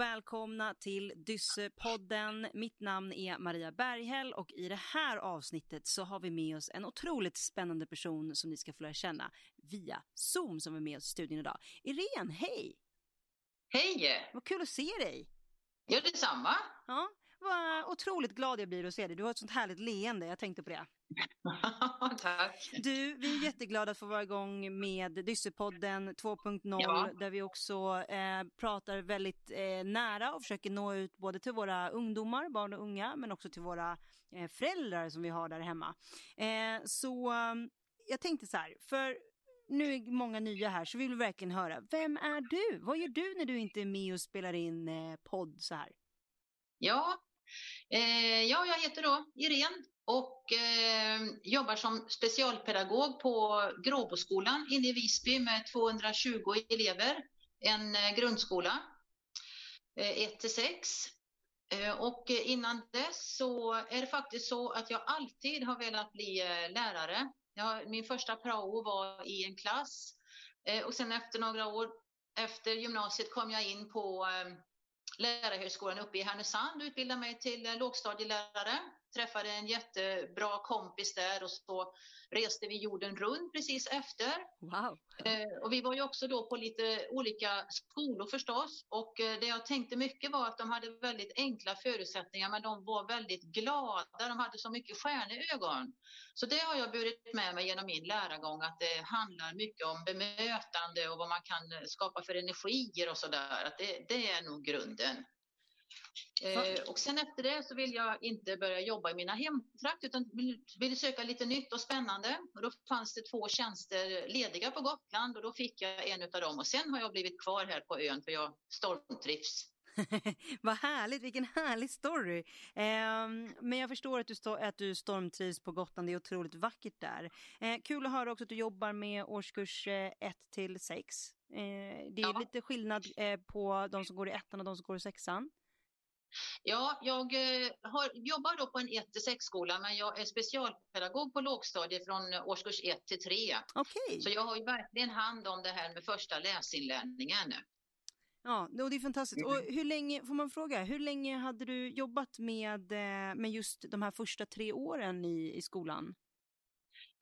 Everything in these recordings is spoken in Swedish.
och välkomna till Dyssepodden. Mitt namn är Maria Berghäll och i det här avsnittet så har vi med oss en otroligt spännande person som ni ska få lära känna via Zoom som är med oss i studion idag. Irene, hej! Hej! Vad kul att se dig! Ja, detsamma. Ja, vad otroligt glad jag blir att se dig. Du har ett sånt härligt leende, jag tänkte på det. Tack. Du, vi är jätteglada att få vara igång med Dyssepodden 2.0 Ja. där vi också eh, pratar väldigt eh, nära och försöker nå ut både till våra ungdomar, barn och unga, men också till våra eh, föräldrar som vi har där hemma. Eh, så jag tänkte så här, för nu är många nya här så vi vill verkligen höra, vem är du? Vad gör du när du inte är med och spelar in eh, podd så här? Ja, Eh, ja, jag heter då Irene och eh, jobbar som specialpedagog på Gråboskolan inne i Visby med 220 elever. En eh, grundskola, 1 till 6. Och innan dess så är det faktiskt så att jag alltid har velat bli lärare. Jag, min första prao var i en klass och sen efter några år efter gymnasiet kom jag in på Lärarhögskolan uppe i Härnösand och utbildade mig till eh, lågstadielärare. Träffade en jättebra kompis där och så reste vi jorden runt precis efter. Wow! Eh, och vi var ju också då på lite olika skolor förstås och eh, det jag tänkte mycket var att de hade väldigt enkla förutsättningar men de var väldigt glada, de hade så mycket stjärneögon. Så det har jag burit med mig genom min lärargång att det handlar mycket om bemötande och vad man kan skapa för energier och sådär. Det, det är nog grunden. Eh, och sen efter det så vill jag inte börja jobba i mina hemtrakt utan vill, söka lite nytt och spännande. Och då fanns det två tjänster lediga på Gotland och då fick jag en av dem och sen har jag blivit kvar här på ön för jag stormtrivs. Vad härligt, vilken härlig story. Ehm, men jag förstår att du, sto- att du stormtrivs på Gotland, det är otroligt vackert där. Eh, kul att höra också att du jobbar med årskurs 1 till 6. Eh, det är Ja. lite skillnad eh, på de som går i ettan och de som går i sexan. Ja, jag eh, har, jobbar då på en 1-6 skola men jag är specialpedagog på lågstadiet från eh, årskurs 1 till 3. Okej, Så jag har ju verkligen hand om det här med första läsinlärningen. ja, och det är fantastiskt. Mm. Och hur länge, får man fråga, hur länge hade du jobbat med, eh, med just de här första tre åren i, i skolan?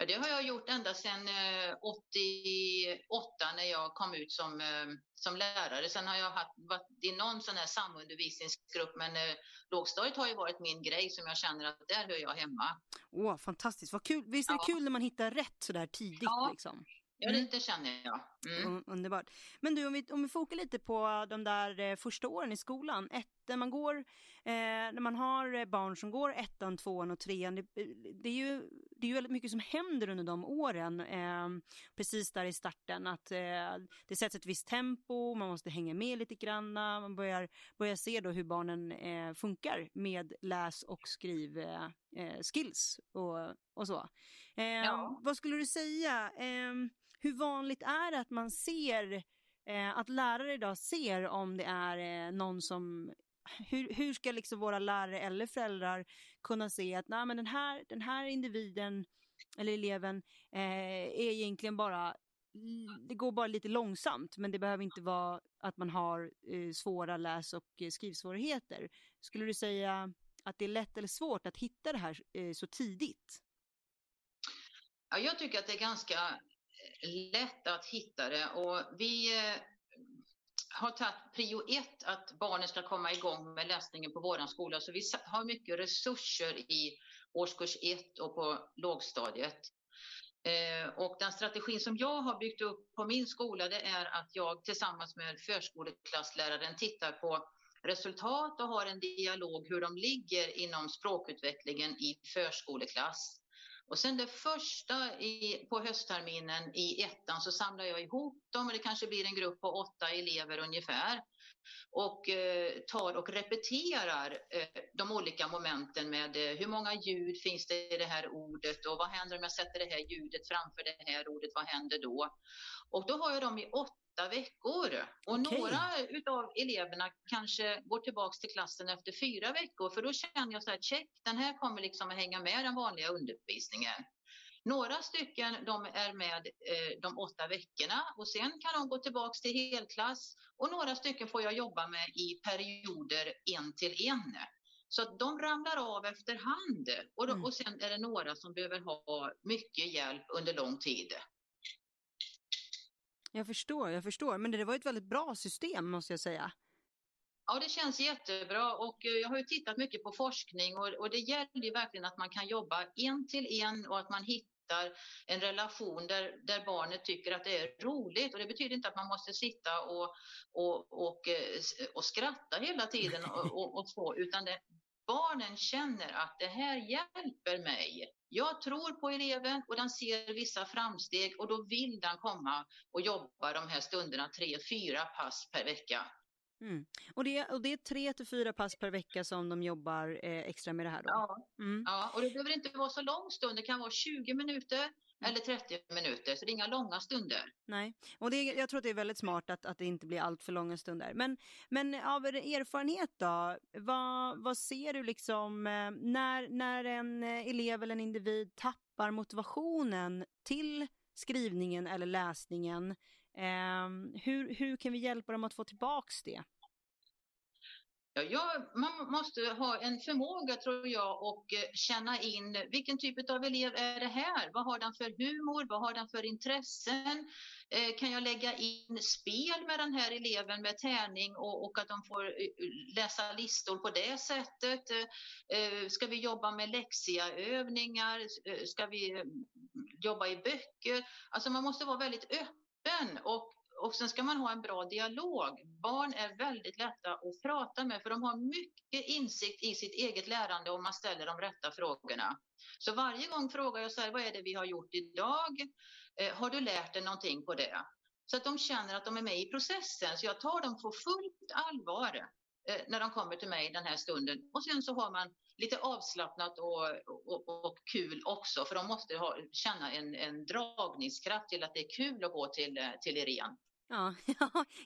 Ja, det har jag gjort ända sedan eh, 88 när jag kom ut som, eh, som lärare. Sen har jag haft, varit i någon sån här samundervisningsgrupp men eh, lågstadiet har ju varit min grej som jag känner att där hör jag hemma. Åh, fantastiskt, vad kul. Visst är det Ja. kul när man hittar rätt sådär tidigt Ja. liksom? Ja, Mm. det, det känner jag. Mm. Un- Underbart. Men du, om vi, om vi fokar lite på de där eh, första åren i skolan. Ett, när man går, eh, när man har eh, barn som går ettan, tvåan och trean. Det, det, är ju, det är ju väldigt mycket som händer under de åren. Eh, precis där i starten. Att eh, det sätts ett visst tempo, man måste hänga med lite granna. Man börjar, börjar se då hur barnen eh, funkar med läs och skriv eh, eh, skills och, och så. Eh, Ja. Vad skulle du säga? Hur vanligt är det att man ser, eh, att lärare idag ser om det är eh, någon som hur, hur ska liksom våra lärare eller föräldrar kunna se att nej, men den, här, den här individen eller eleven eh, är egentligen bara det går bara lite långsamt men det behöver inte vara att man har eh, svåra läs och eh, skrivsvårigheter. Skulle du säga att det är lätt eller svårt att hitta det här eh, så tidigt? Ja, jag tycker att det är ganska lätt att hitta det och vi eh, har tagit prio ett att barnen ska komma igång med läsningen på vår skola så vi har mycket resurser i årskurs ett och på lågstadiet. Eh, och den strategin som jag har byggt upp på min skola det är att jag tillsammans med förskoleklassläraren tittar på resultat och har en dialog hur de ligger inom språkutvecklingen i förskoleklass. Och sen det första i, på höstterminen i ettan så samlar jag ihop dem och det kanske blir en grupp på åtta elever ungefär och eh, tar och repeterar eh, de olika momenten med eh, hur många ljud finns det i det här ordet och vad händer om jag sätter det här ljudet framför det här ordet, vad händer då? Och då har jag dem i åtta veckor och Okej. några utav eleverna kanske går tillbaks till klassen efter fyra veckor för då känner jag så här, check, den här kommer liksom att hänga med den vanliga undervisningen. Några stycken de är med eh, de åtta veckorna och sen kan de gå tillbaks till helklass och några stycken får jag jobba med i perioder en till en. Så de ramlar av efterhand och, då, mm. och sen är det några som behöver ha mycket hjälp under lång tid. Jag förstår, jag förstår. Men det var ett väldigt bra system måste jag säga. Ja, det känns jättebra och eh, jag har ju tittat mycket på forskning och, och det gäller ju verkligen att man kan jobba en till en och att man hittar en relation där, där barnet tycker att det är roligt. Och det betyder inte att man måste sitta och, och, och, eh, och skratta hela tiden och, och, och så, utan det, barnen känner att det här hjälper mig. Jag tror på eleven och den ser vissa framsteg och då vill den komma och jobba de här stunderna, tre, fyra pass per vecka. Mm. Och, det, och det är tre till fyra pass per vecka som de jobbar eh, extra med det här då? Ja. Mm. ja, och det behöver inte vara så lång stund, det kan vara 20 minuter eller 30 minuter, så det är inga långa stunder. Nej, och det, jag tror att det är väldigt smart att, att det inte blir allt för långa stunder. Men, men av erfarenhet då, vad, vad ser du liksom eh, när, när en eh, elev eller en individ tappar motivationen till skrivningen eller läsningen? Eh, hur, hur kan vi hjälpa dem att få tillbaks det? Ja, man måste ha en förmåga tror jag och eh, känna in vilken typ av elev är det här? Vad har den för humor? Vad har den för intressen? Eh, kan jag lägga in spel med den här eleven med tärning och, och att de får eh, läsa listor på det sättet? Eh, ska vi jobba med läxiaövningar? Ska vi jobba i böcker? Alltså man måste vara väldigt öppen och och sen ska man ha en bra dialog. Barn är väldigt lätta att prata med för de har mycket insikt i sitt eget lärande om man ställer de rätta frågorna. Så varje gång frågar jag så här, vad är det vi har gjort idag? Eh, har du lärt dig någonting på det? Så att de känner att de är med i processen. Så jag tar dem på fullt allvar eh, när de kommer till mig den här stunden. Och sen så har man lite avslappnat och, och, och kul också, för de måste ha, känna en, en dragningskraft till att det är kul att gå till, till Irene. Ja,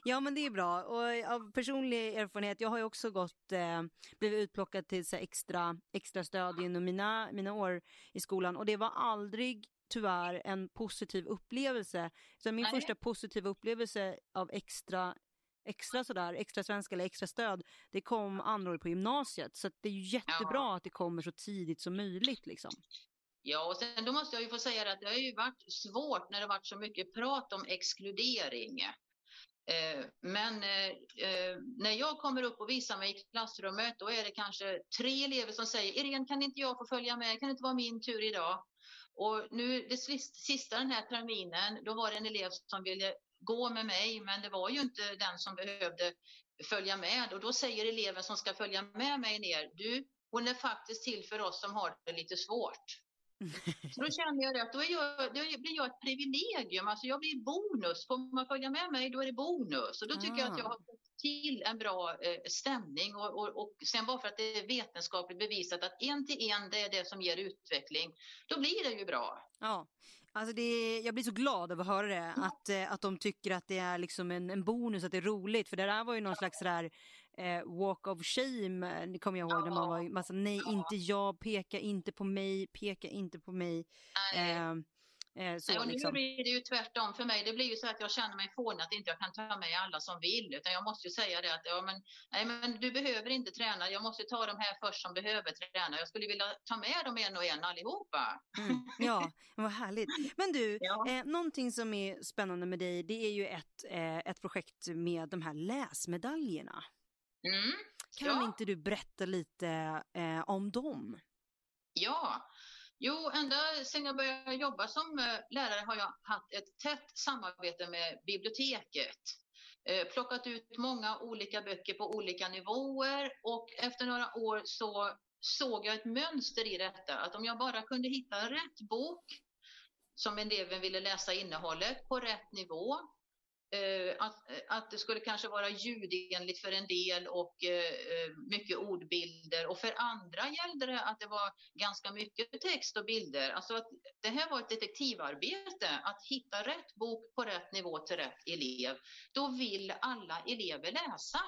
ja, men det är bra. Och av personlig erfarenhet, jag har ju också gått, eh, blivit utplockad till så extra, extra stöd inom mina, mina år i skolan och det var aldrig tyvärr en positiv upplevelse. Så min Nej. första positiva upplevelse av extra extra sådär, extra svenska eller extra stöd, det kom andra år på gymnasiet. Så det är ju jättebra ja. att det kommer så tidigt som möjligt liksom. Ja, och sen då måste jag ju få säga att det har ju varit svårt när det varit så mycket prat om exkludering. Eh, men eh, eh, när jag kommer upp och visar mig i klassrummet, då är det kanske tre elever som säger Irene, kan inte jag få följa med? Kan det inte vara min tur idag? Och nu det sista den här terminen, då var det en elev som ville gå med mig, men det var ju inte den som behövde följa med. Och då säger eleven som ska följa med mig ner, du, hon är faktiskt till för oss som har det lite svårt. Så då känner jag att då, jag, då blir jag ett privilegium, alltså jag blir bonus. Får man följa med mig då är det bonus. Och då tycker ah. jag att jag har ah. fått till en bra eh, stämning och, och, och sen bara för att det är vetenskapligt bevisat att en till en det är det som ger utveckling, då blir det ju bra. Ja, Alltså det, jag blir så glad av att höra det, att, eh, att de tycker att det är liksom en, en bonus, att det är roligt. För det där var ju någon slags sådär, eh, walk of shame, det kommer jag ihåg när man var massa, nej inte jag, peka inte på mig, peka inte på mig. Eh, Eh, så, Nej, och nu liksom. blir det ju tvärtom för mig. Det blir ju så att jag känner mig fånig att inte jag kan ta med alla som vill. Utan jag måste ju säga det att ja, men, nej, men du behöver inte träna. Jag måste ta de här först som behöver träna. Jag skulle vilja ta med dem en och en allihopa. Mm, ja, vad härligt. Men du, ja. eh, någonting som är spännande med dig, det är ju ett, eh, ett projekt med de här läsmedaljerna. Mm, kan ja. inte du berätta lite eh, om dem? Ja, Jo, ända sedan jag började jobba som eh, lärare har jag haft ett tätt samarbete med biblioteket. Eh, plockat ut många olika böcker på olika nivåer och efter några år så såg jag ett mönster i detta. Att om jag bara kunde hitta rätt bok som eleven ville läsa innehållet på rätt nivå Eh, att, att det skulle kanske vara ljudenligt för en del och eh, mycket ordbilder och för andra gällde det att det var ganska mycket text och bilder. Alltså att det här var ett detektivarbete, att hitta rätt bok på rätt nivå till rätt elev. Då vill alla elever läsa.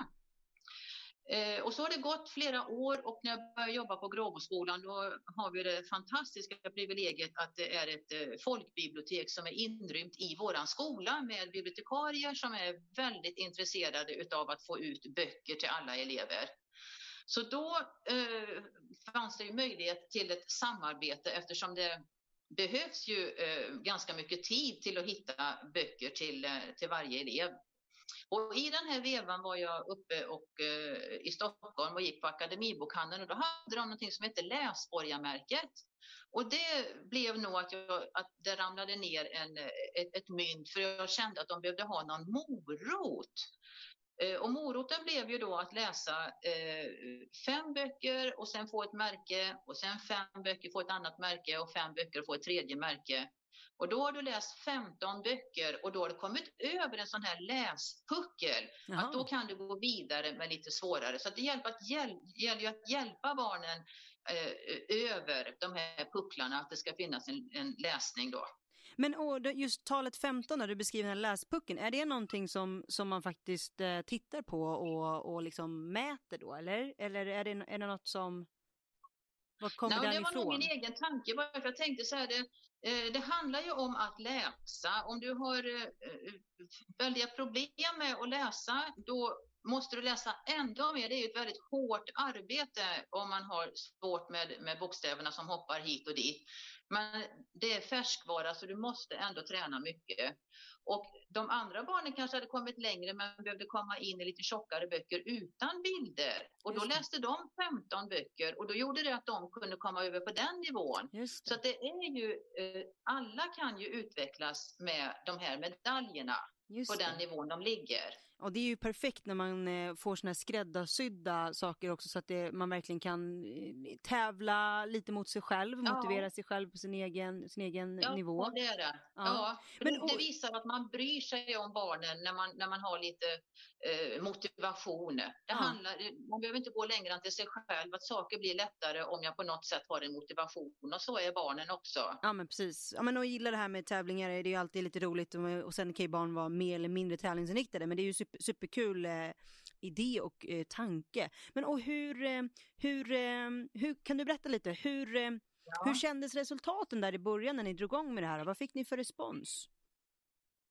Eh, och så har det gått flera år och när jag började jobba på Gråboskolan då har vi det fantastiska privilegiet att det är ett eh, folkbibliotek som är inrymt i våran skola med bibliotekarier som är väldigt intresserade utav att få ut böcker till alla elever. Så då eh, fanns det ju möjlighet till ett samarbete eftersom det behövs ju eh, ganska mycket tid till att hitta böcker till, eh, till varje elev. Och I den här vevan var jag uppe och, eh, i Stockholm och gick på Akademibokhandeln och då hade de något som hette Läsborgarmärket. Och det blev nog att, jag, att det ramlade ner en, ett, ett mynt för jag kände att de behövde ha någon morot. Eh, och moroten blev ju då att läsa eh, fem böcker och sen få ett märke och sen fem böcker, få ett annat märke och fem böcker och få ett tredje märke. Och då har du läst 15 böcker och då har du kommit över en sån här läspuckel. Jaha. Att då kan du gå vidare med lite svårare. Så det gäller att, hjäl gäller att hjälpa barnen eh, över de här pucklarna, att det ska finnas en, en läsning då. Men just talet 15 där du beskriver den här läspucken, är det någonting som, som man faktiskt eh, tittar på och, och liksom mäter då, eller? Eller är det, är det något som... Var kommer Nej, det ifrån? var nog min egen tanke, för jag tänkte så här, det, eh, det handlar ju om att läsa. Om du har eh, väldiga problem med att läsa, då måste du läsa ändå mer. Det är ju ett väldigt hårt arbete om man har svårt med, med bokstäverna som hoppar hit och dit. Men det är färskvara så du måste ändå träna mycket. Och de andra barnen kanske hade kommit längre men behövde komma in i lite tjockare böcker utan bilder. Och då läste de 15 böcker och då gjorde det att de kunde komma över på den nivån. Så att det är ju, eh, alla kan ju utvecklas med de här medaljerna på den nivån de ligger. Och det är ju perfekt när man eh, får såna här skräddarsydda saker också så att det, man verkligen kan eh, tävla lite mot sig själv, ja. motivera sig själv på sin egen, sin egen ja, nivå. Ja, det är det. Ja. ja. Men, det visar att man bryr sig om barnen när man, när man har lite eh, motivation. Det handlar, man behöver inte gå längre än till sig själv, att saker blir lättare om jag på något sätt har en motivation och så är barnen också. Ja men precis. Ja, men och gillar det här med tävlingar, det är ju alltid lite roligt och, och sen kan ju barn vara mer eller mindre tävlingsinriktade men det är ju super, superkul eh, idé och eh, tanke. Men och hur, eh, hur, eh, hur, kan du berätta lite, hur, ja. hur kändes resultaten där i början när ni drog igång med det här? Vad fick ni för respons?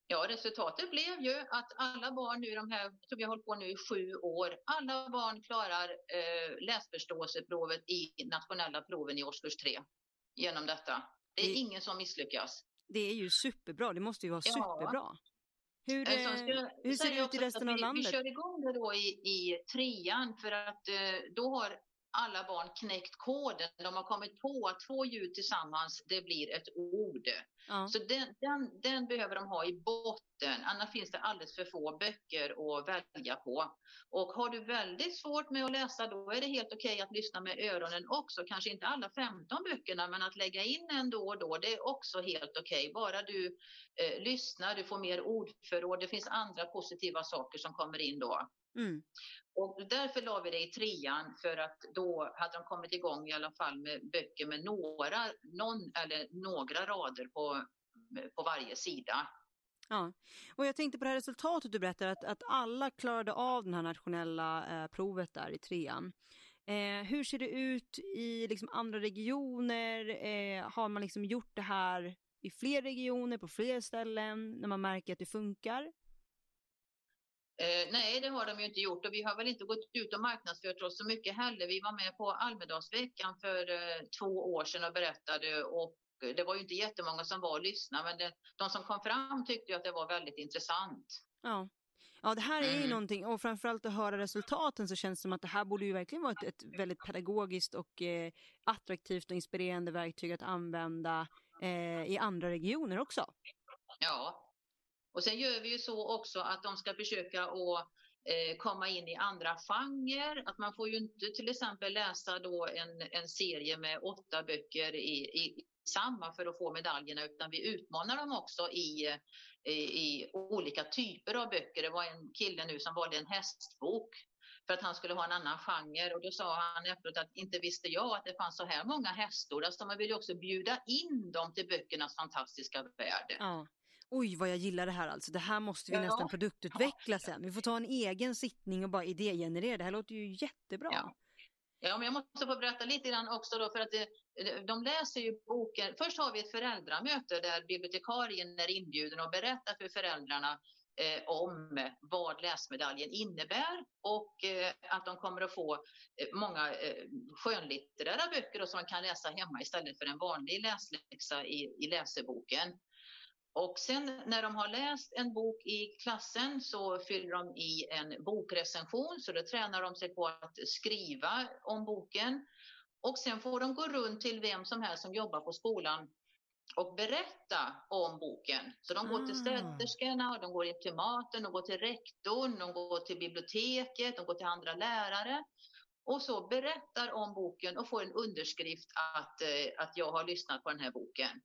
Ja, resultatet blev ju att alla barn nu, de här, som vi har hållit på nu i sju år, alla barn klarar eh, läsförståelseprovet i nationella proven i årskurs tre genom detta. Det är det, ingen som misslyckas. Det är ju superbra, det måste ju vara ja. superbra. Hur, eh, ska, hur ser det ut i resten av landet? Vi kör igång det då i, i trean för att eh, då har alla barn knäckt koden. De har kommit på att två ljud tillsammans, det blir ett ord. Ja. Så den, den, den, behöver de ha i botten, annars finns det alldeles för få böcker att välja på. Och har du väldigt svårt med att läsa, då är det helt okej okay att lyssna med öronen också. Kanske inte alla 15 böckerna, men att lägga in en då och då, det är också helt okej. Okay. Bara du eh, lyssnar, du får mer ordförråd, det finns andra positiva saker som kommer in då. Mm. Och därför la vi det i trean för att då hade de kommit igång i alla fall med böcker med några, någon eller några rader på, på varje sida. Ja, och jag tänkte på det här resultatet du berättade att, att alla klarade av det här nationella eh, provet där i trean. Eh, hur ser det ut i liksom, andra regioner? Eh, har man liksom gjort det här i fler regioner, på fler ställen, när man märker att det funkar? Eh, nej, det har de ju inte gjort och vi har väl inte gått ut och marknadsfört oss så mycket heller. Vi var med på Almedalsveckan för eh, två år sedan och berättade och det var ju inte jättemånga som var och lyssnade men det, de som kom fram tyckte ju att det var väldigt intressant. Ja. Ja, det här är ju mm. någonting och framförallt att höra resultaten så känns det som att det här borde ju verkligen vara ett, ett väldigt pedagogiskt och eh, attraktivt och inspirerande verktyg att använda eh, i andra regioner också. Ja, och sen gör vi ju så också att de ska försöka att eh, komma in i andra genrer. Att man får ju inte till exempel läsa då en, en serie med åtta böcker i, i samma för att få medaljerna utan vi utmanar dem också i, i, i, olika typer av böcker. Det var en kille nu som valde en hästbok för att han skulle ha en annan genre och då sa han efteråt att inte visste jag att det fanns så här många hästor. Alltså man vill ju också bjuda in dem till böckernas fantastiska värld. Ja oj vad jag gillar det här alltså. Det här måste vi Ja. nästan produktutveckla sen. Vi får ta en egen sittning och bara idégenerera. Det här låter ju jättebra. Ja. Ja, men jag måste få berätta lite grann också då för att det, de läser ju boken. Först har vi ett föräldramöte där bibliotekarien är inbjuden och berättar för föräldrarna eh, om vad läsmedaljen innebär och eh, att de kommer att få eh, många eh, skönlitterära böcker då, som man kan läsa hemma istället för en vanlig läsläxa i, i läseboken. Och sen när de har läst en bok i klassen så fyller de i en bokrecension, så då tränar de sig på att skriva om boken. Och sen får de gå runt till vem som helst som jobbar på skolan och berätta om boken. Så de går till Ah. städerskorna, och de går till maten, de går till rektorn, de går till biblioteket, de går till andra lärare och så berättar om boken och får en underskrift att, eh, att jag har lyssnat på den här boken.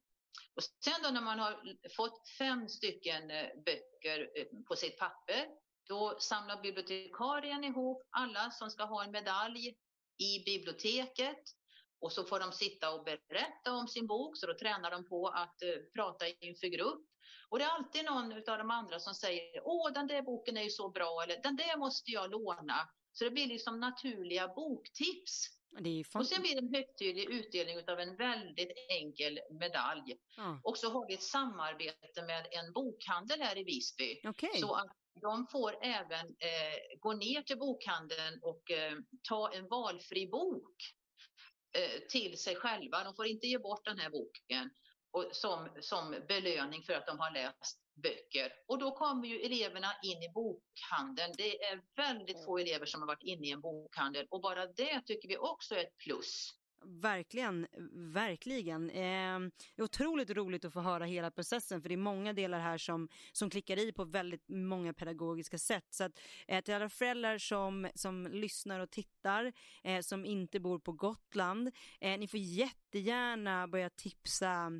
Och sen då när man har fått fem stycken eh, böcker eh, på sitt papper, då samlar bibliotekarien ihop alla som ska ha en medalj i biblioteket och så får de sitta och berätta om sin bok, så då tränar de på att uh, prata inför grupp. Och det är alltid någon av de andra som säger, åh den där boken är ju så bra, eller den där måste jag låna. Så det blir liksom naturliga boktips. Och sen blir det en högtidlig utdelning av en väldigt enkel medalj. ja. Och så har vi ett samarbete med en bokhandel här i Visby. Okej. Så att de får även eh, gå ner till bokhandeln och eh, ta en valfri bok eh, till sig själva. De får inte ge bort den här boken och, som, som belöning för att de har läst böcker. Och då kommer ju eleverna in i bokhandeln. Det är väldigt få elever som har varit inne i en bokhandel och bara det tycker vi också är ett plus. Verkligen, verkligen. Eh, otroligt roligt att få höra hela processen för det är många delar här som, som klickar i på väldigt många pedagogiska sätt. Så att, eh, till alla föräldrar som, som lyssnar och tittar, eh, som inte bor på Gotland, eh, ni får jättegärna börja tipsa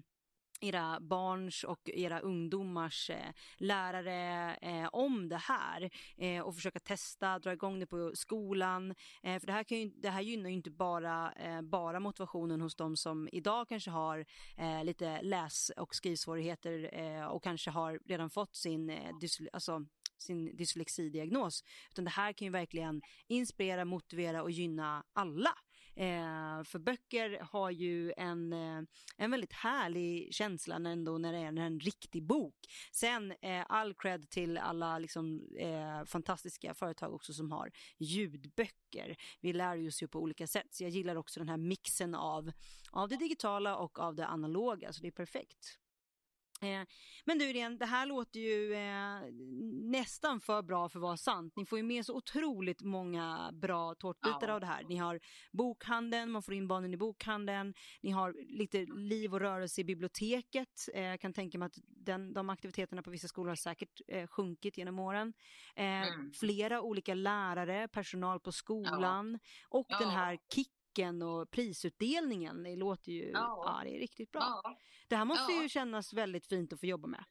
era barns och era ungdomars eh, lärare eh, om det här eh, och försöka testa, dra igång det på skolan. Eh, för det här, kan ju, det här gynnar ju inte bara, eh, bara motivationen hos de som idag kanske har eh, lite läs och skrivsvårigheter eh, och kanske har redan fått sin, eh, alltså, sin dyslexidiagnos. Utan det här kan ju verkligen inspirera, motivera och gynna alla. Eh, för böcker har ju en, eh, en väldigt härlig känsla ändå när det är en riktig bok. Sen eh, all cred till alla liksom, eh, fantastiska företag också som har ljudböcker. Vi lär oss ju på olika sätt så jag gillar också den här mixen av, av det digitala och av det analoga så det är perfekt. Eh, men du Irene, det här låter ju eh, nästan för bra för att vara sant. Ni får ju med så otroligt många bra tårtbitar Ja. av det här. Ni har bokhandeln, man får in barnen i bokhandeln. Ni har lite liv och rörelse i biblioteket. Eh, jag kan tänka mig att den, de aktiviteterna på vissa skolor har säkert eh, sjunkit genom åren. Eh, Mm. Flera olika lärare, personal på skolan och Ja. den här kicken och prisutdelningen. Det låter ju, ja, Ja. det är riktigt bra. Ja. Det här måste Ja. ju kännas väldigt fint att få jobba med.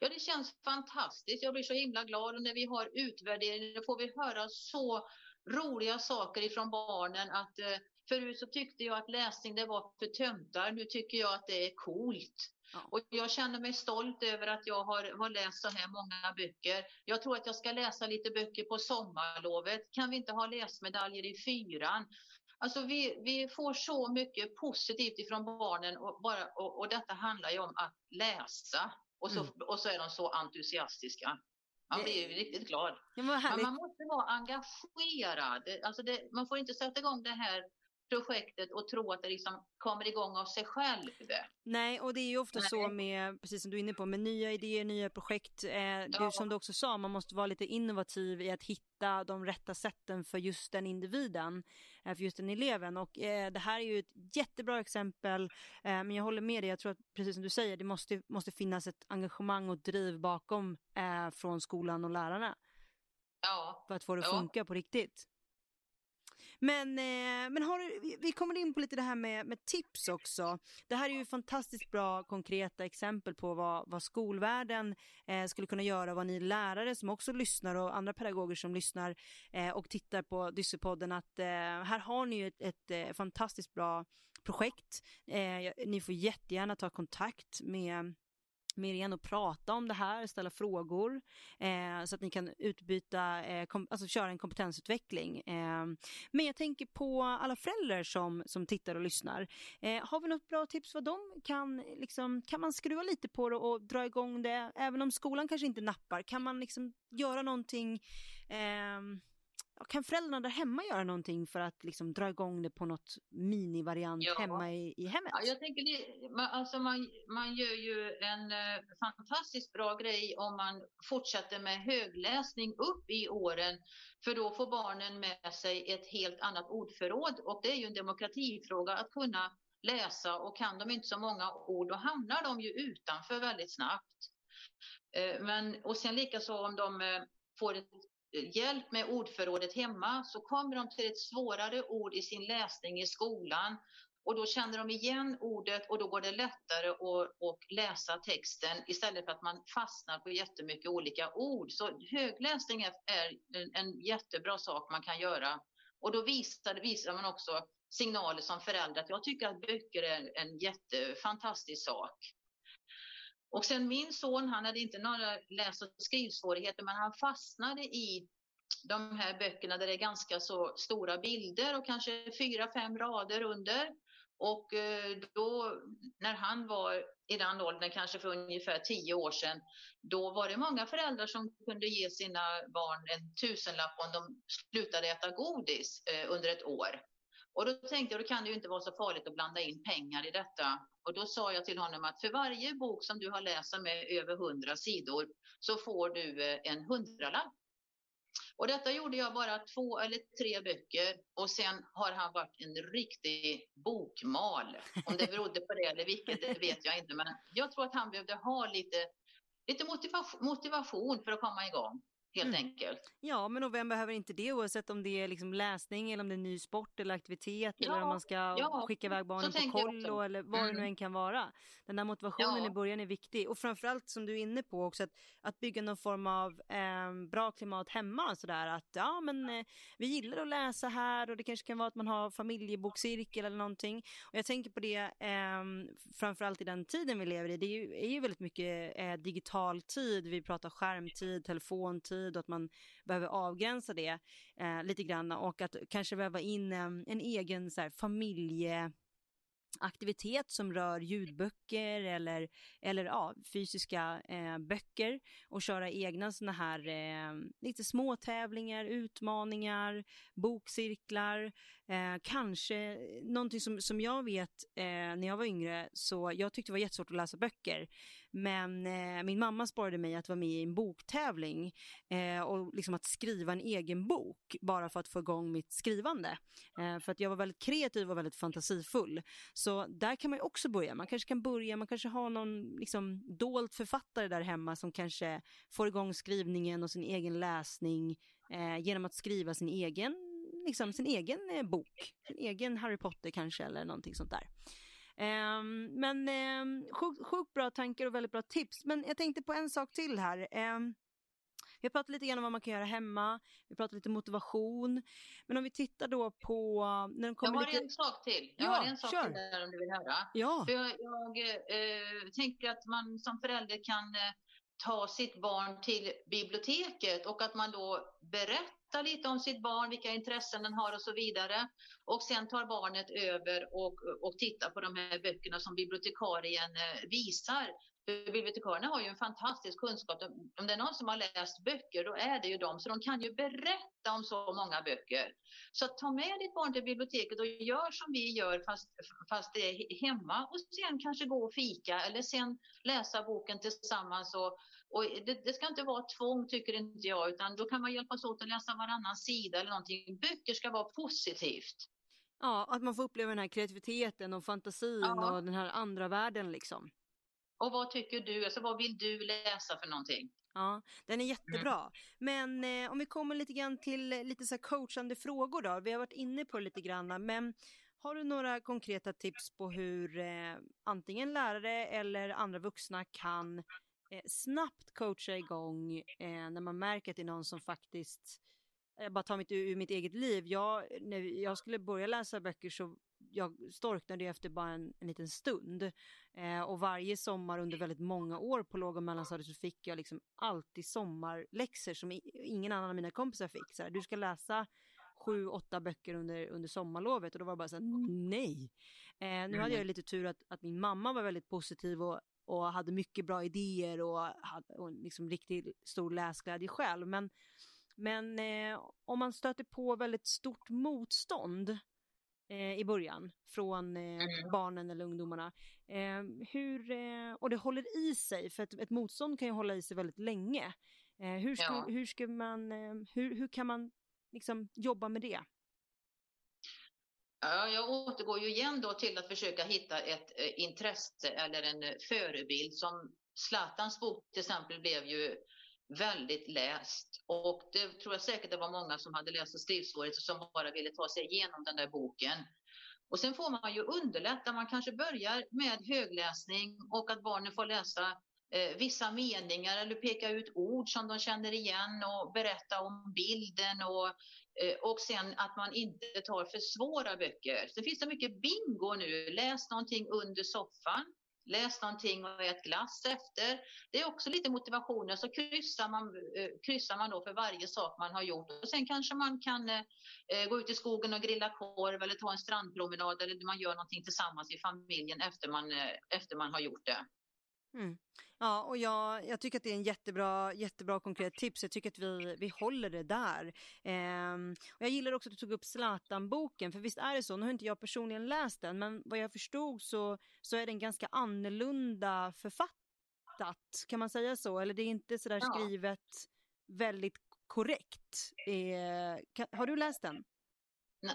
Ja, det känns fantastiskt. Jag blir så himla glad och när vi har utvärdering då får vi höra så roliga saker ifrån barnen att eh, förut så tyckte jag att läsning det var för töntar. Nu tycker jag att det är coolt. Ja. Och jag känner mig stolt över att jag har, har läst så här många böcker. Jag tror att jag ska läsa lite böcker på sommarlovet. Kan vi inte ha läsmedaljer i fyran? Alltså vi, vi får så mycket positivt ifrån barnen och, bara, och, och detta handlar ju om att läsa. Och så, Mm. och så är de så entusiastiska. Man blir ju riktigt glad. Men man måste vara engagerad. Alltså det, man får inte sätta igång det här projektet och tro att det liksom kommer igång av sig själv. Nej, och det är ju ofta Nej. så med, precis som du är inne på, med nya idéer, nya projekt. Eh, det, Ja. som du också sa, man måste vara lite innovativ i att hitta de rätta sätten för just den individen, eh, för just den eleven. Och eh, det här är ju ett jättebra exempel, eh, men jag håller med dig, jag tror att precis som du säger, det måste, måste finnas ett engagemang och driv bakom eh, från skolan och lärarna Ja, för att få det att Ja. funka på riktigt. Men, eh, men har du, vi- kommer in på lite det här med, med tips också. Det här är ju fantastiskt bra konkreta exempel på vad, vad skolvärlden eh, skulle kunna göra, vad ni lärare som också lyssnar och andra pedagoger som lyssnar eh, och tittar på Dyssepodden att eh, här har ni ju ett, ett eh, fantastiskt bra projekt. Eh, ni får jättegärna ta kontakt med med igen att prata om det här, ställa frågor eh, så att ni kan utbyta, eh, kom, alltså köra en kompetensutveckling. Eh, men jag tänker på alla föräldrar som, som tittar och lyssnar. Eh, har vi något bra tips vad de kan, liksom, kan man skruva lite på det och dra igång det, även om skolan kanske inte nappar, kan man liksom göra någonting eh, kan föräldrarna där hemma göra någonting för att liksom dra igång det på något minivariant ja. hemma i, i hemmet? Ja, jag tänker man, alltså man, man gör ju en eh, fantastiskt bra grej om man fortsätter med högläsning upp i åren. För då får barnen med sig ett helt annat ordförråd och det är ju en demokratifråga att kunna läsa och kan de inte så många ord då hamnar de ju utanför väldigt snabbt. Eh, men, och sen likaså om de eh, får ett hjälp med ordförrådet hemma så kommer de till ett svårare ord i sin läsning i skolan och då känner de igen ordet och då går det lättare att, läsa texten istället för att man fastnar på jättemycket olika ord. Så högläsning är en, en jättebra sak man kan göra och då visar, visar man också signaler som förälder att jag tycker att böcker är en jättefantastisk sak. Och sen min son, han hade inte några läs och skrivsvårigheter, men han fastnade i de här böckerna där det är ganska så stora bilder och kanske fyra, fem rader under. Och eh, då, när han var i den åldern, kanske för ungefär tio år sedan, då var det många föräldrar som kunde ge sina barn en tusenlapp om de slutade äta godis eh, under ett år. Och då tänkte jag, då kan det ju inte vara så farligt att blanda in pengar i detta. Och då sa jag till honom att för varje bok som du har läst med över hundra sidor så får du eh, en hundralapp. Och detta gjorde jag bara två eller tre böcker och sen har han varit en riktig bokmal. Om det berodde på det eller vilket, det vet jag inte. Men jag tror att han behövde ha lite, lite motivation för att komma igång helt mm. enkelt. Ja, men och vem behöver inte det oavsett om det är liksom läsning eller om det är ny sport eller aktivitet ja, eller om man ska ja, skicka iväg barnen på kollo eller vad mm. det nu mm. än kan vara. Den där motivationen ja. i början är viktig och framförallt som du är inne på också att, att bygga någon form av eh, bra klimat hemma sådär att ja men eh, vi gillar att läsa här och det kanske kan vara att man har familjebokcirkel eller någonting och jag tänker på det eh, framförallt i den tiden vi lever i. Det är ju, är ju väldigt mycket eh, digital tid. Vi pratar skärmtid, telefontid tid och att man behöver avgränsa det eh, lite grann och att kanske väva in en, en egen så här, familje aktivitet som rör ljudböcker eller, eller ja, fysiska eh, böcker och köra egna såna här eh, lite små tävlingar, utmaningar, bokcirklar, eh, kanske någonting som, som jag vet eh, när jag var yngre så jag tyckte det var jättesvårt att läsa böcker men eh, min mamma sparade mig att vara med i en boktävling eh, och liksom att skriva en egen bok bara för att få igång mitt skrivande. Eh, för att jag var väldigt kreativ och väldigt fantasifull. Så där kan man ju också börja. Man kanske kan börja, man kanske har någon liksom dold författare där hemma som kanske får igång skrivningen och sin egen läsning eh, genom att skriva sin egen liksom sin egen eh, bok, sin egen Harry Potter kanske eller någonting sånt där. Um, men um, sjukt sjuk bra tankar och väldigt bra tips. Men jag tänkte på en sak till här. Um, vi pratat lite grann om vad man kan göra hemma, vi pratat lite motivation. Men om vi tittar då på... När de kommer jag har lite... en sak till. Jag ja, har en sak kör. till där om du vill höra. Ja. För jag, jag eh, tänker att man som förälder kan eh, ta sitt barn till biblioteket och att man då berättar lite om sitt barn, vilka intressen den har och så vidare. Och sen tar barnet över och, och tittar på de här böckerna som bibliotekarien eh, visar bibliotekarierna har ju en fantastisk kunskap. Om det är någon som har läst böcker, då är det ju de. Så de kan ju berätta om så många böcker. Så ta med ditt barn till biblioteket och gör som vi gör fast, fast det är hemma. Och sen kanske gå och fika eller sen läsa boken tillsammans och och det, det, ska inte vara tvång tycker inte jag, utan då kan man hjälpas åt att läsa varannan sida eller någonting. Böcker ska vara positivt. Ja, att man får uppleva den här kreativiteten och fantasin ja. och den här andra världen liksom. Och vad tycker du? Alltså vad vill du läsa för någonting? Ja, den är jättebra. Mm. Men eh, om vi kommer lite grann till lite så coachande frågor då. Vi har varit inne på det lite grann, men har du några konkreta tips på hur eh, antingen lärare eller andra vuxna kan eh, snabbt coacha igång eh, när man märker att det är någon som faktiskt jag bara tar mitt ur mitt eget liv. Jag, när jag skulle börja läsa böcker så jag storknade efter bara en, en liten stund. Eh, och varje sommar under väldigt många år på låg och mellanstadiet så fick jag liksom alltid sommarläxor som ingen annan av mina kompisar fick. Så här, du ska läsa sju, åtta böcker under, under sommarlovet och då var det bara så här, nej. Eh, nu hade jag lite tur att, att min mamma var väldigt positiv och, och hade mycket bra idéer och, hade, och liksom riktigt stor läsglädje själv. Men, men eh, om man stöter på väldigt stort motstånd eh, i början från eh, mm. barnen eller ungdomarna. Eh, hur, eh, och det håller i sig, för ett, ett motstånd kan ju hålla i sig väldigt länge. Eh, hur, ska, ja. hur, ska man, hur, hur kan man liksom jobba med det? Ja, jag återgår ju igen då till att försöka hitta ett intresse eller en förebild som Zlatans bok till exempel blev ju väldigt läst och det tror jag säkert det var många som hade läst och skrivsvårigheter som bara ville ta sig igenom den där boken. Och sen får man ju underlätta, man kanske börjar med högläsning och att barnen får läsa eh, vissa meningar eller peka ut ord som de känner igen och berätta om bilden och, eh, och sen att man inte tar för svåra böcker. Sen finns det mycket bingo nu, läs någonting under soffan läs någonting och ät glass efter. Det är också lite motivationer, så kryssar man, eh, kryssar man då för varje sak man har gjort. Och sen kanske man kan eh, eh, gå ut i skogen och grilla korv eller ta en strandpromenad eller man gör någonting tillsammans i familjen efter man, eh, efter man har gjort det. Mm. Ja, och jag, jag tycker att det är en jättebra, jättebra konkret tips. Jag tycker att vi, vi håller det där. Ehm, och jag gillar också att du tog upp Zlatan-boken, för visst är det så, nu har inte jag personligen läst den, men vad jag förstod så, så är den ganska annorlunda författat, kan man säga så? Eller det är inte sådär ja. skrivet väldigt korrekt. Ehm, kan, har du läst den?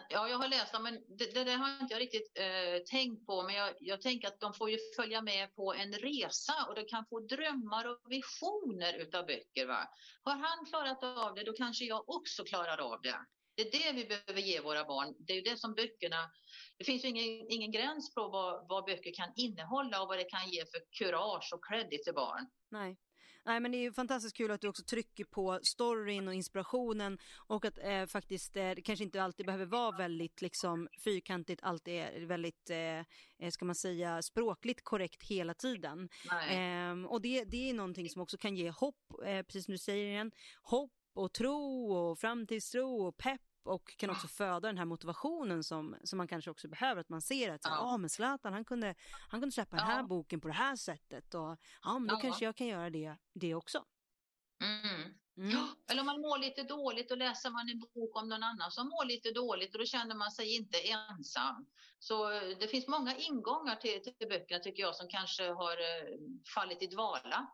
Ja, jag har läst dem, men det, det, det har inte jag riktigt eh, tänkt på. Men jag, jag, tänker att de får ju följa med på en resa och de kan få drömmar och visioner utav böcker. Va? Har han klarat av det, då kanske jag också klarar av det. Det är det vi behöver ge våra barn. Det är ju det som böckerna... Det finns ju ingen, ingen gräns på vad, vad böcker kan innehålla och vad det kan ge för kurage och credit till barn. Nej. Nej men det är fantastiskt kul att du också trycker på storyn och inspirationen och att eh, faktiskt eh, det kanske inte alltid behöver vara väldigt liksom fyrkantigt, alltid är väldigt, eh, eh, ska man säga, språkligt korrekt hela tiden. Eh, och det, det är någonting som också kan ge hopp, eh, precis som du säger igen, hopp och tro och framtidstro och pepp och kan också föda den här motivationen som, som man kanske också behöver. Att man ser att, ja ah, men Zlatan han kunde, han kunde släppa ja. den här boken på det här sättet och ja men då ja. kanske jag kan göra det, det också. Mm. Mm. Eller om man mår lite dåligt och läser man en bok om någon annan som mår lite dåligt och då känner man sig inte ensam. Så eh, det finns många ingångar till, till böckerna tycker jag som kanske har eh, fallit i dvala.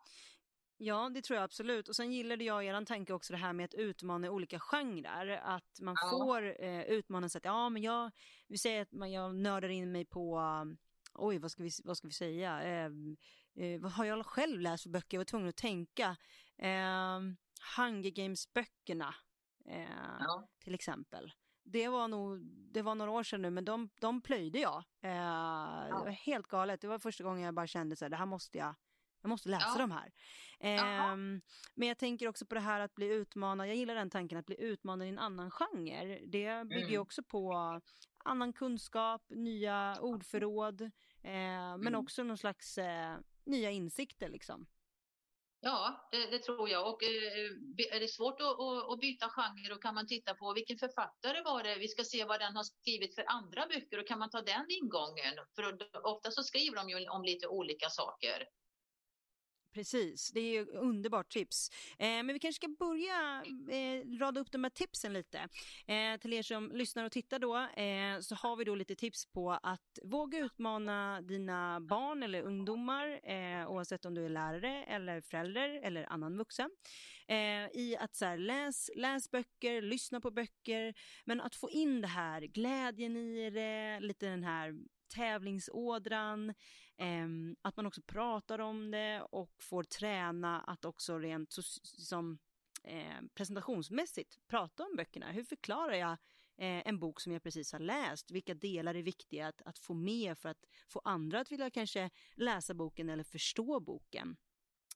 Ja, det tror jag absolut. Och sen gillade jag er tanke också det här med att utmana olika genrer. Att man ja. får eh, utmana sig att, ja men jag, vi säger att man, jag nördar in mig på, oj vad ska vi, vad ska vi säga, eh, eh, vad har jag själv läst för böcker? Jag var tvungen att tänka. Eh, Hunger Games-böckerna, eh, ja. till exempel. Det var nog, det var några år sedan nu, men de, de plöjde jag. Eh, ja. Det var helt galet. Det var första gången jag bara kände så här, det här måste jag, jag måste läsa ja. de här. Eh, men jag tänker också på det här att bli utmanad. Jag gillar den tanken att bli utmanad i en annan genre. Det bygger mm. också på annan kunskap, nya ordförråd, eh, men mm. också någon slags eh, nya insikter liksom. Ja, det, det, tror jag. Och eh, är det svårt att, att, att, byta genre då kan man titta på vilken författare var det. Vi ska se vad den har skrivit för andra böcker och kan man ta den ingången? För ofta så skriver de ju om lite olika saker. Precis, det är ju underbart tips. Eh, men vi kanske ska börja eh, rada upp de här tipsen lite. Eh, till er som lyssnar och tittar då eh, så har vi då lite tips på att våga utmana dina barn eller ungdomar eh, oavsett om du är lärare eller förälder eller annan vuxen eh, i att så här, läs, läs böcker, lyssna på böcker men att få in det här glädjen i det, lite den här tävlingsådran, eh, att man också pratar om det och får träna att också rent som eh, presentationsmässigt prata om böckerna. Hur förklarar jag eh, en bok som jag precis har läst? Vilka delar är viktiga att, att få med för att få andra att vilja kanske läsa boken eller förstå boken?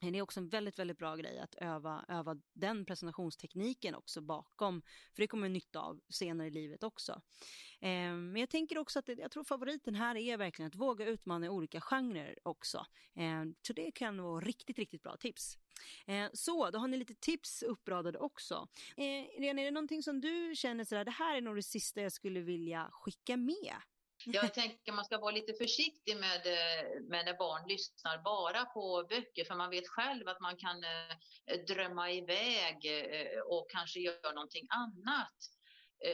Det är också en väldigt, väldigt bra grej att öva, öva den presentationstekniken också bakom, för det kommer man nytta av senare i livet också. Eh, men jag tänker också att det, jag tror favoriten här är verkligen att våga utmana olika genrer också. Eh, så det kan vara riktigt, riktigt bra tips. Eh, så, då har ni lite tips uppradade också. Eh, Irene, är det någonting som du känner sådär, det här är nog det sista jag skulle vilja skicka med? Jag tänker man ska vara lite försiktig med, eh, med när barn lyssnar bara på böcker, för man vet själv att man kan eh, drömma iväg eh, och kanske göra någonting annat.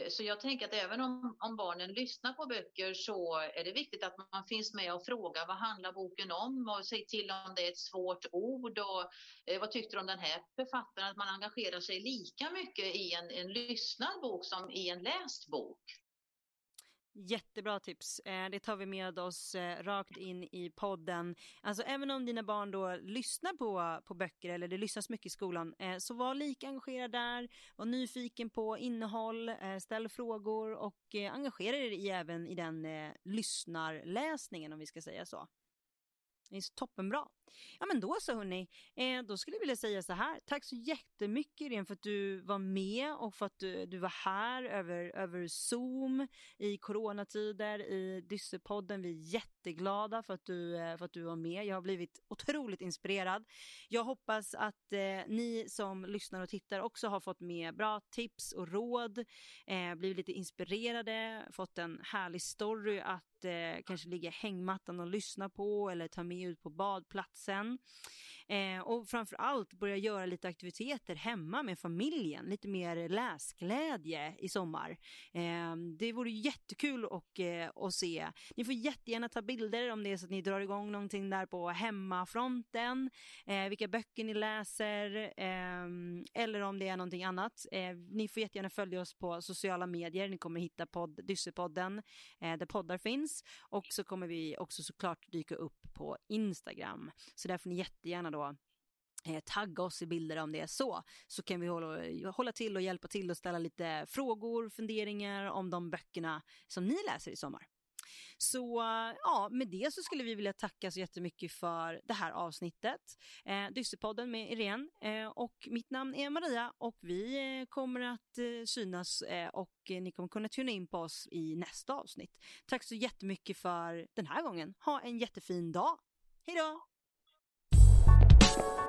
Så jag tänker att även om, om, barnen lyssnar på böcker så är det viktigt att man finns med och frågar vad handlar boken om och säg till om det är ett svårt ord och eh, vad tyckte du om den här författaren? Att man engagerar sig lika mycket i en, en lyssnad bok som i en läst bok. Jättebra tips. Eh, det tar vi med oss eh, rakt in i podden. Alltså även om dina barn då lyssnar på, på böcker eller det lyssnas mycket i skolan, eh, så var lika engagerad där, var nyfiken på innehåll, ställ frågor och engagera dig även i den lyssnarläsningen om vi ska säga så. Det är så toppenbra. Ja men då så hörni, eh, då skulle jag vilja säga så här. Tack så jättemycket Irene för att du var med och för att du, du var här över, över Zoom i coronatider i Dyssepodden. Vi är jätteglada för att, du, eh, för att du var med. Jag har blivit otroligt inspirerad. Jag hoppas att eh, ni som lyssnar och tittar också har fått med bra tips och råd, eh, blivit lite inspirerade, fått en härlig story att eh, kanske ligga i hängmattan och lyssna på eller ta med ut på badplatsen platsen. Eh, och framför allt börja göra lite aktiviteter hemma med familjen, lite mer läsglädje i sommar. Eh, det vore jättekul och, eh, att se. Ni får jättegärna ta bilder om det är så att ni drar igång någonting där på hemmafronten, eh, vilka böcker ni läser eh, eller om det är någonting annat. Eh, ni får jättegärna följa oss på sociala medier. Ni kommer hitta podd, Dyssepodden eh, där poddar finns och så kommer vi också såklart dyka upp på Instagram. Så där får ni jättegärna då eh, tagga oss i bilder om det är så, så kan vi hålla, hålla till och hjälpa till och ställa lite frågor, funderingar om de böckerna som ni läser i sommar. Så ja, med det så skulle vi vilja tacka så jättemycket för det här avsnittet. Eh, Dysterpodden med Irene eh, och mitt namn är Maria och vi eh, kommer att eh, synas eh, och ni kommer kunna tuna in på oss i nästa avsnitt. Tack så jättemycket för den här gången. Ha en jättefin dag. Hej då! Podcast.